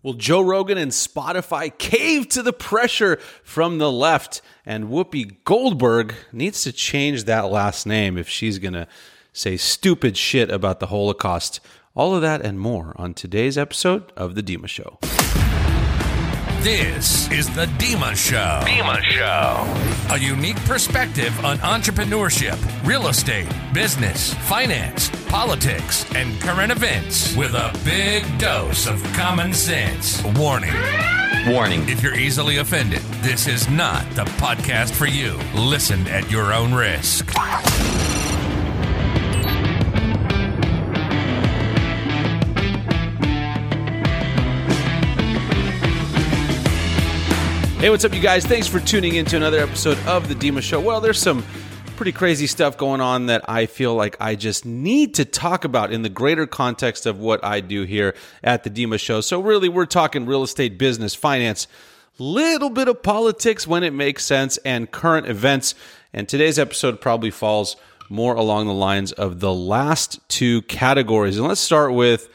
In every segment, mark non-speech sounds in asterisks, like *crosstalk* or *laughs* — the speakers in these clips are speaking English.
Well, Joe Rogan and Spotify cave to the pressure from the left, and Whoopi Goldberg needs to change that last name if she's going to say stupid shit about the Holocaust. All of that and more on today's episode of The Dima Show. This is the Dima Show. Dima Show. A unique perspective on entrepreneurship, real estate, business, finance, politics, and current events with a big dose of common sense. Warning. Warning. If you're easily offended, this is not the podcast for you. Listen at your own risk. Hey, what's up, you guys? Thanks for tuning in to another episode of The Dima Show. Well, there's some pretty crazy stuff going on that I feel like I just need to talk about in the greater context of what I do here at The Dima Show. So, really, we're talking real estate, business, finance, little bit of politics when it makes sense, and current events. And today's episode probably falls more along the lines of the last two categories. And let's start with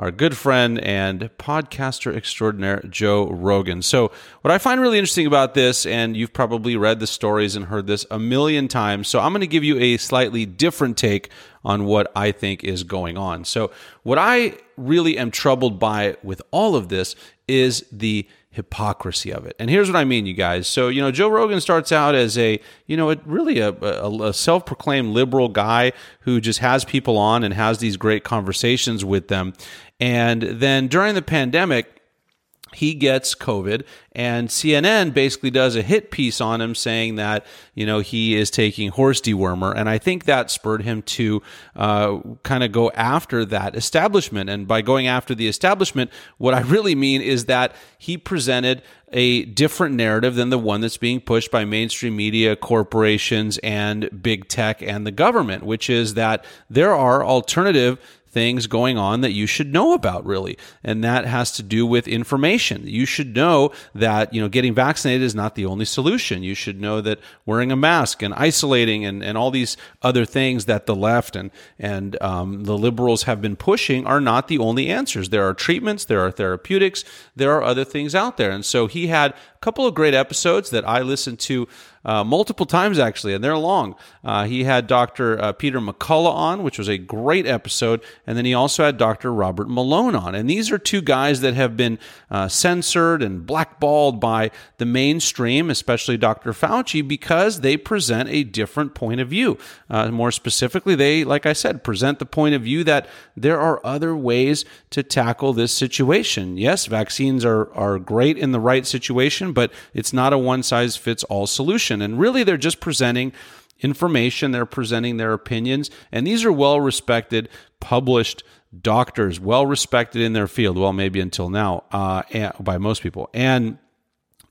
our good friend and podcaster extraordinaire, Joe Rogan. So, what I find really interesting about this, and you've probably read the stories and heard this a million times, so I'm going to give you a slightly different take on what I think is going on. So, what I really am troubled by with all of this is the hypocrisy of it. And here's what I mean, you guys. So, you know, Joe Rogan starts out as a, you know, a, really a, a, a self proclaimed liberal guy who just has people on and has these great conversations with them. And then during the pandemic, he gets COVID, and CNN basically does a hit piece on him saying that you know he is taking horse dewormer, and I think that spurred him to uh, kind of go after that establishment. And by going after the establishment, what I really mean is that he presented a different narrative than the one that's being pushed by mainstream media, corporations, and big tech and the government, which is that there are alternative things going on that you should know about really. And that has to do with information. You should know that you know getting vaccinated is not the only solution. You should know that wearing a mask and isolating and, and all these other things that the left and and um, the liberals have been pushing are not the only answers. There are treatments there are therapeutics there are other things out there. And so he had couple of great episodes that i listened to uh, multiple times actually, and they're long. Uh, he had Dr. Uh, Peter McCullough on, which was a great episode, and then he also had Dr. Robert Malone on. And these are two guys that have been uh, censored and blackballed by the mainstream, especially Dr. Fauci, because they present a different point of view. Uh, more specifically, they, like I said, present the point of view that there are other ways to tackle this situation. Yes, vaccines are, are great in the right situation, but it's not a one size fits all solution. And really, they're just presenting information, they're presenting their opinions, and these are well respected, published doctors, well respected in their field. Well, maybe until now, uh, by most people. And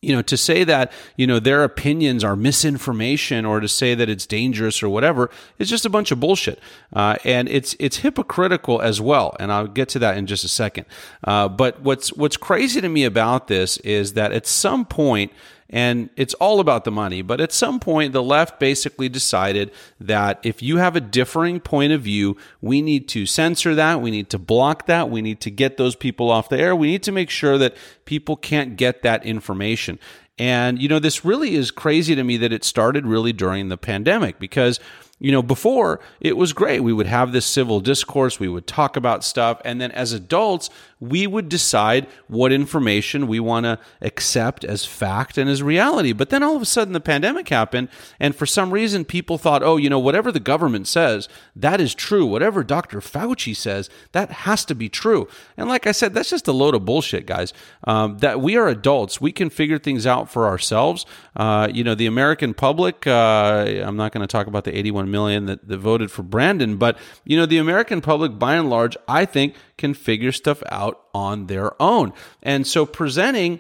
you know, to say that, you know, their opinions are misinformation or to say that it's dangerous or whatever is just a bunch of bullshit. Uh, and it's, it's hypocritical as well. And I'll get to that in just a second. Uh, but what's, what's crazy to me about this is that at some point, and it's all about the money. But at some point, the left basically decided that if you have a differing point of view, we need to censor that. We need to block that. We need to get those people off the air. We need to make sure that people can't get that information. And, you know, this really is crazy to me that it started really during the pandemic because you know, before it was great. We would have this civil discourse, we would talk about stuff, and then as adults, we would decide what information we want to accept as fact and as reality. But then all of a sudden the pandemic happened, and for some reason people thought, oh, you know, whatever the government says, that is true. Whatever Dr. Fauci says, that has to be true. And like I said, that's just a load of bullshit, guys. Um, that we are adults, we can figure things out for ourselves. Uh, you know, the American public, uh, I'm not going to talk about the 81 million that, that voted for Brandon, but, you know, the American public, by and large, I think can figure stuff out on their own. And so presenting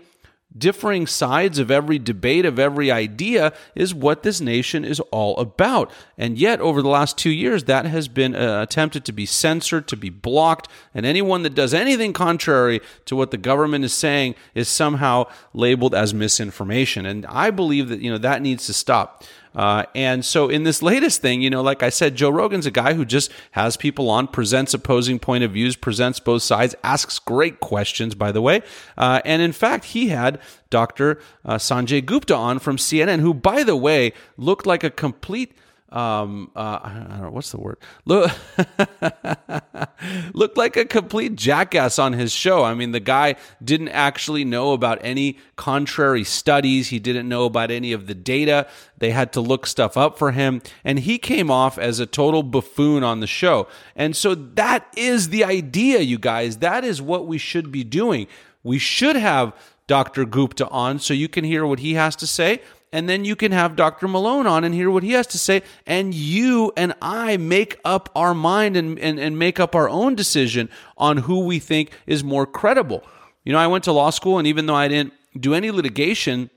differing sides of every debate of every idea is what this nation is all about. And yet, over the last two years, that has been uh, attempted to be censored, to be blocked, and anyone that does anything contrary to what the government is saying is somehow labeled as misinformation. And I believe that you know that needs to stop. Uh, and so in this latest thing, you know, like I said, Joe Rogan's a guy who just has people on, presents opposing point of views, presents both sides, asks great questions, by the way. Uh, and in fact, he had Dr. Uh, Sanjay Gupta on from CNN, who, by the way, looked like a complete um uh I don't know what's the word? Look *laughs* looked like a complete jackass on his show. I mean the guy didn't actually know about any contrary studies. He didn't know about any of the data. They had to look stuff up for him. And he came off as a total buffoon on the show. And so that is the idea you guys. That is what we should be doing. We should have Dr. Gupta on so you can hear what he has to say and then you can have Dr. Malone on and hear what he has to say. And you and I make up our mind and, and, and make up our own decision on who we think is more credible. You know, I went to law school, and even though I didn't do any litigation,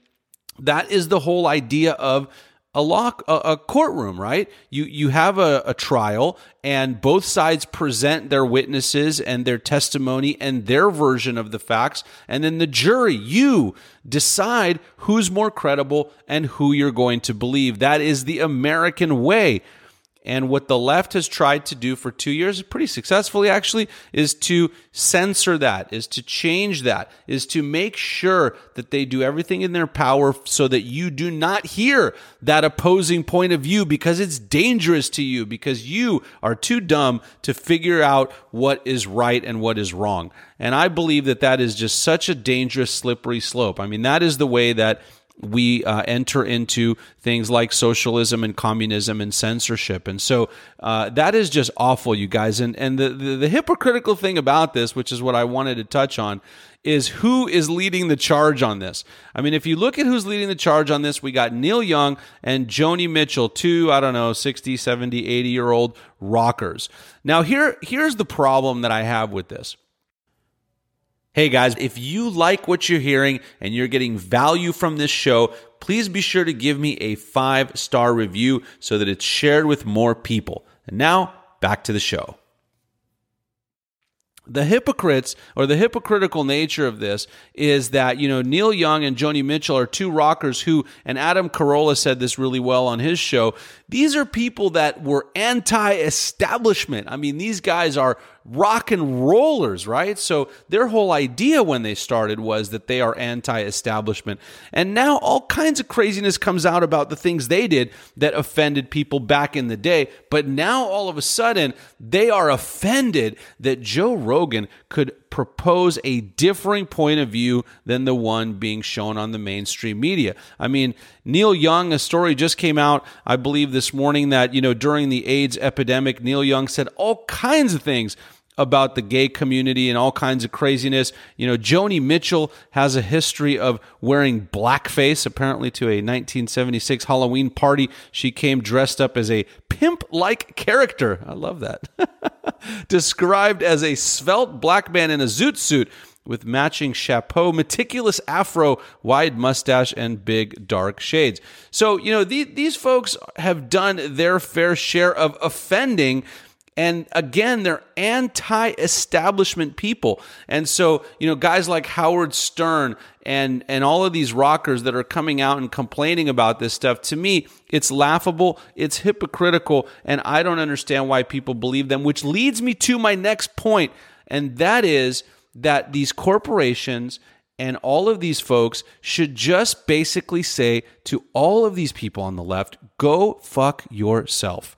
that is the whole idea of a law a, a, courtroom right? You you have a, a trial and both sides present their witnesses and their testimony and their version of the facts and then the jury you decide who's more credible and who you're going to believe. That is the american way and what the left has tried to do for two years, pretty successfully actually, is to censor that, is to change that, is to make sure that they do everything in their power so that you do not hear that opposing point of view because it's dangerous to you, because you are too dumb to figure out what is right and what is wrong. And I believe that that is just such a dangerous, slippery slope. I mean, that is the way that we uh, enter into things like socialism and communism and censorship. And so uh, that is just awful, you guys. And, and the, the, the hypocritical thing about this, which is what I wanted to touch on, is who is leading the charge on this. I mean, if you look at who's leading the charge on this, we got Neil Young and Joni Mitchell, two, I don't know, 60, 70, 80 year old rockers. Now, here, here's the problem that I have with this. Hey guys, if you like what you're hearing and you're getting value from this show, please be sure to give me a five star review so that it's shared with more people. And now, back to the show the hypocrites or the hypocritical nature of this is that you know Neil Young and Joni Mitchell are two rockers who and Adam Carolla said this really well on his show these are people that were anti-establishment I mean these guys are rock and rollers right? So their whole idea when they started was that they are anti-establishment. And now all kinds of craziness comes out about the things they did that offended people back in the day. But now all of a sudden they are offended that Joe Rogan could propose a differing point of view than the one being shown on the mainstream media. I mean, Neil Young, a story just came out, I believe, this morning that, you know, during the AIDS epidemic, Neil Young said all kinds of things about the gay community and all kinds of craziness. You know, Joni Mitchell has a history of wearing blackface, apparently to a 1976 Halloween party. She came dressed up as a pimp like character. I love that. *laughs* Described as a svelte black man in a zoot suit with matching chapeau, meticulous afro, wide mustache, and big dark shades. So, you know, the, these folks have done their fair share of offending and again, they're anti establishment people. And so, you know, guys like Howard Stern and, and all of these rockers that are coming out and complaining about this stuff, to me, it's laughable, it's hypocritical, and I don't understand why people believe them, which leads me to my next point, and that is that these corporations and all of these folks should just basically say to all of these people on the left, go fuck yourself.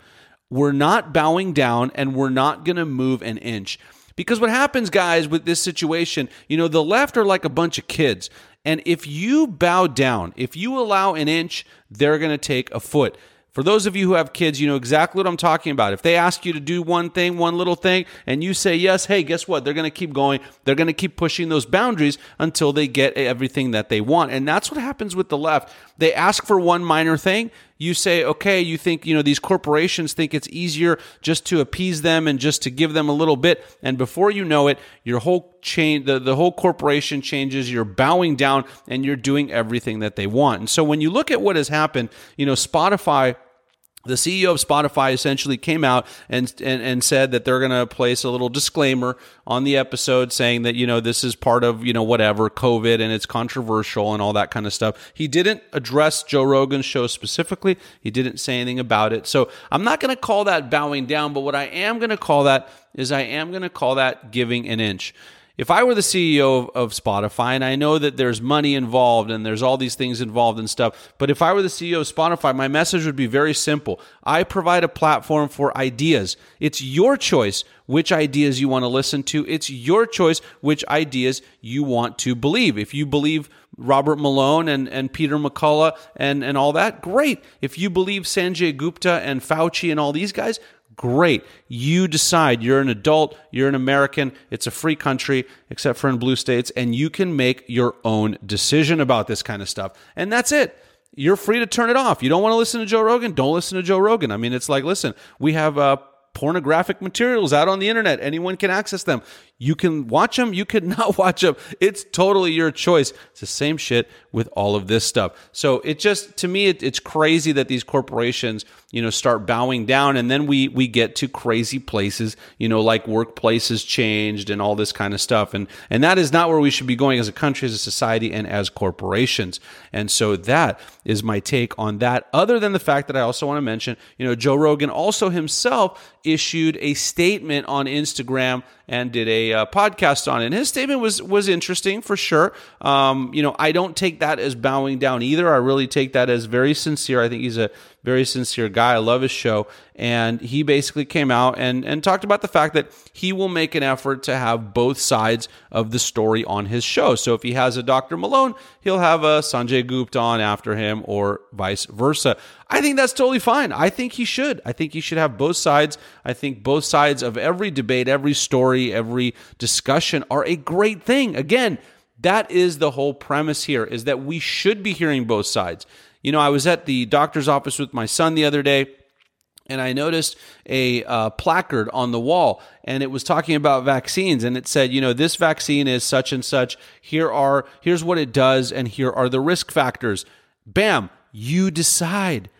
We're not bowing down and we're not going to move an inch. Because what happens, guys, with this situation, you know, the left are like a bunch of kids. And if you bow down, if you allow an inch, they're going to take a foot. For those of you who have kids, you know exactly what I'm talking about. If they ask you to do one thing, one little thing, and you say yes, hey, guess what? They're going to keep going. They're going to keep pushing those boundaries until they get everything that they want. And that's what happens with the left. They ask for one minor thing. You say, okay, you think, you know, these corporations think it's easier just to appease them and just to give them a little bit. And before you know it, your whole chain, the, the whole corporation changes. You're bowing down and you're doing everything that they want. And so when you look at what has happened, you know, Spotify the CEO of Spotify essentially came out and and, and said that they're going to place a little disclaimer on the episode saying that you know this is part of you know whatever COVID and it's controversial and all that kind of stuff. He didn't address Joe Rogan's show specifically. He didn't say anything about it. So I'm not going to call that bowing down, but what I am going to call that is I am going to call that giving an inch if I were the CEO of, of, Spotify, and I know that there's money involved and there's all these things involved and stuff, but if I were the CEO of Spotify, my message would be very simple. I provide a platform for ideas. It's your choice which ideas you want to listen to. It's your choice which ideas you want to believe. If you believe Robert Malone and, and Peter McCullough and, and all that, great. If you believe Sanjay Gupta and Fauci and all these guys, Great. You decide. You're an adult. You're an American. It's a free country, except for in blue states, and you can make your own decision about this kind of stuff. And that's it. You're free to turn it off. You don't want to listen to Joe Rogan? Don't listen to Joe Rogan. I mean, it's like, listen, we have uh, pornographic materials out on the internet. Anyone can access them. You can watch them, you can *laughs* not watch them. It's totally your choice. It's the same shit with all of this stuff. So it just to me it, it's crazy that these corporations, you know, start bowing down and then we we get to crazy places, you know, like workplaces changed and all this kind of stuff. And and that is not where we should be going as a country, as a society and as corporations. And so that is my take on that other than the fact that I also want to mention, you know, Joe Rogan also himself issued a statement on Instagram and did a uh, podcast on. And his statement was was interesting for sure. Um, you know, I don't take that as bowing down either. I really take that as very sincere. I think he's a very sincere guy. I love his show. And he basically came out and, and talked about the fact that he will make an effort to have both sides of the story on his show. So if he has a Dr. Malone, he'll have a Sanjay Gupta on after him or vice versa. I think that's totally fine. I think he should. I think he should have both sides. I think both sides of every debate, every story, every discussion are a great thing. Again, that is the whole premise here is that we should be hearing both sides. You know, I was at the doctor's office with my son the other day and I noticed a uh, placard on the wall, and it was talking about vaccines, and it said, you know, this vaccine is such and such. Here are here's what it does, and here are the risk factors. Bam, you decide.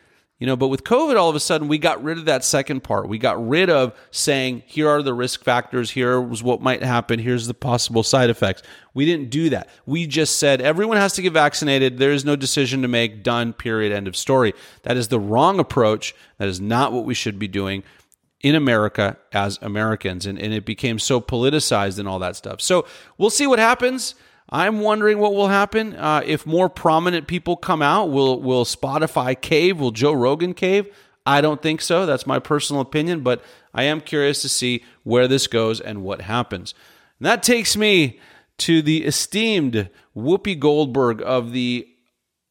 You know, but with COVID, all of a sudden, we got rid of that second part. We got rid of saying, here are the risk factors, here's what might happen, here's the possible side effects. We didn't do that. We just said, everyone has to get vaccinated. There is no decision to make, done, period, end of story. That is the wrong approach. That is not what we should be doing in America as Americans. And, and it became so politicized and all that stuff. So we'll see what happens. I'm wondering what will happen uh, if more prominent people come out. Will Will Spotify cave? Will Joe Rogan cave? I don't think so. That's my personal opinion, but I am curious to see where this goes and what happens. And that takes me to the esteemed Whoopi Goldberg of the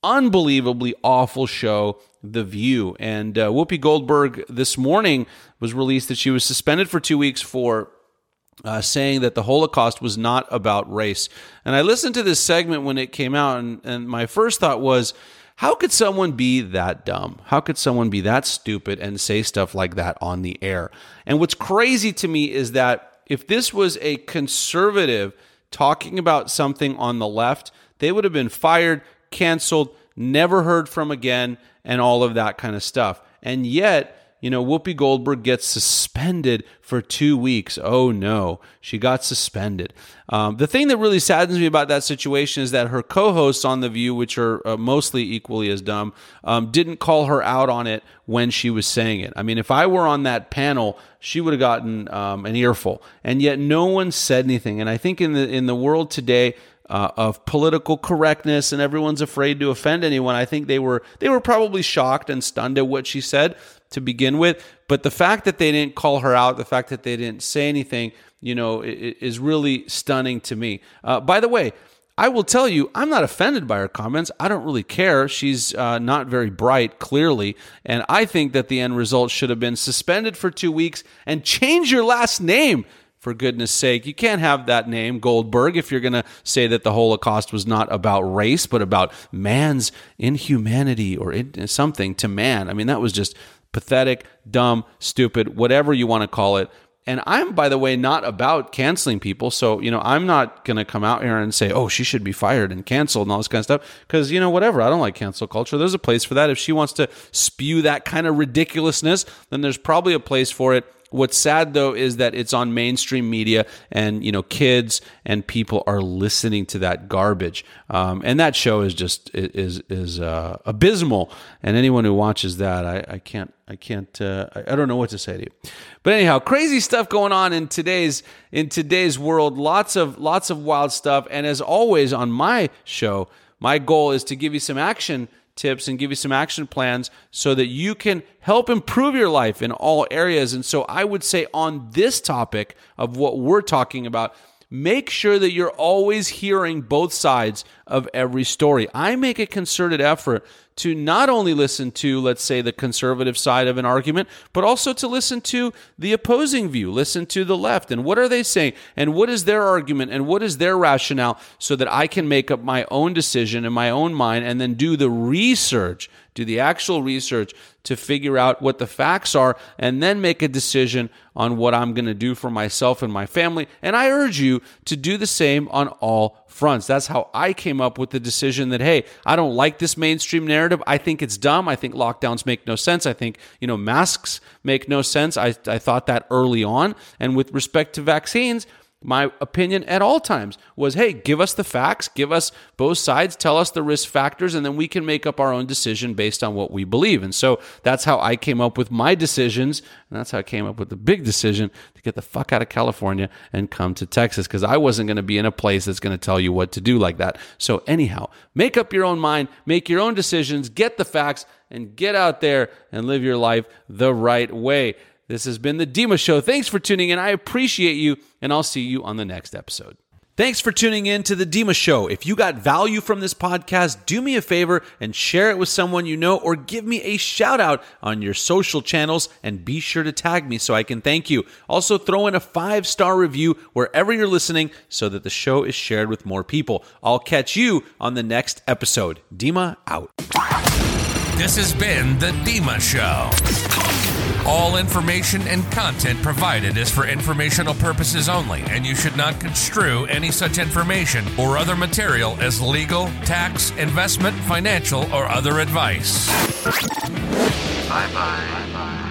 unbelievably awful show The View. And uh, Whoopi Goldberg this morning was released that she was suspended for two weeks for uh, saying that the Holocaust was not about race. And I listened to this segment when it came out, and, and my first thought was, how could someone be that dumb? How could someone be that stupid and say stuff like that on the air? And what's crazy to me is that if this was a conservative talking about something on the left, they would have been fired, canceled, never heard from again, and all of that kind of stuff. And yet, you know, Whoopi Goldberg gets suspended for two weeks. Oh no, she got suspended. Um, the thing that really saddens me about that situation is that her co hosts on The View, which are uh, mostly equally as dumb, um, didn't call her out on it when she was saying it. I mean, if I were on that panel, she would have gotten um, an earful. And yet no one said anything. And I think in the, in the world today, uh, of political correctness and everyone's afraid to offend anyone. I think they were they were probably shocked and stunned at what she said, to begin with. But the fact that they didn't call her out, the fact that they didn't say anything, you know, is really stunning to me. Uh, by the way, I will tell you, I'm not offended by her comments. I don't really care. She's uh, not very bright, clearly. And I think that the end result should have been suspended for two weeks and change your last name, for goodness sake. You can't have that name, Goldberg, if you're going to say that the Holocaust was not about race, but about man's inhumanity or in, something to man. I mean, that was just pathetic, dumb, stupid, whatever you want to call it. And I'm, by the way, not about canceling people. So, you know, I'm not going to come out here and say, oh, she should be fired and canceled and all this kind of stuff. Because, you know, whatever. I don't like cancel culture. There's a place for that. If she wants to spew that kind of ridiculousness, then there's probably a place for it What's sad though is that it's on mainstream media, and you know, kids and people are listening to that garbage. Um, and that show is just is is uh, abysmal. And anyone who watches that, I, I can't I can't uh, I, don't know what to say to you. But anyhow, crazy stuff going on in today's in today's world. Lots of lots of wild stuff. And as always on my show, my goal is to give you some action tips and give you some action plans so that you can help improve your life in all areas. And so I would say on this topic of what we're talking about, make sure that you're always hearing both sides of every story. I make a concerted effort to not only listen to, let's say, the conservative side of an argument, but also to listen to the opposing view, listen to the left, and what are they saying, and what is their argument, and what is their rationale, so that I can make up my own decision in my own mind and then do the research do the actual research to figure out what the facts are, and then make a decision on what I'm going to do for myself and my family. And I urge you to do the same on all fronts. That's how I came up with the decision that, hey, I don't like this mainstream narrative. I think it's dumb. I think lockdowns make no sense. I think, you know, masks make no sense. I, I thought that early on. And with respect to vaccines, my opinion at all times was hey, give us the facts, give us both sides, tell us the risk factors, and then we can make up our own decision based on what we believe. And so that's how I came up with my decisions. And that's how I came up with the big decision to get the fuck out of California and come to Texas because I wasn't going to be in a place that's going to tell you what to do like that. So, anyhow, make up your own mind, make your own decisions, get the facts, and get out there and live your life the right way. This has been the Dima Show. Thanks for tuning in. I appreciate you, and I'll see you on the next episode. Thanks for tuning in to the Dima Show. If you got value from this podcast, do me a favor and share it with someone you know or give me a shout out on your social channels and be sure to tag me so I can thank you. Also, throw in a five star review wherever you're listening so that the show is shared with more people. I'll catch you on the next episode. Dima out. This has been the Dima Show. All information and content provided is for informational purposes only, and you should not construe any such information or other material as legal, tax, investment, financial, or other advice. Bye bye.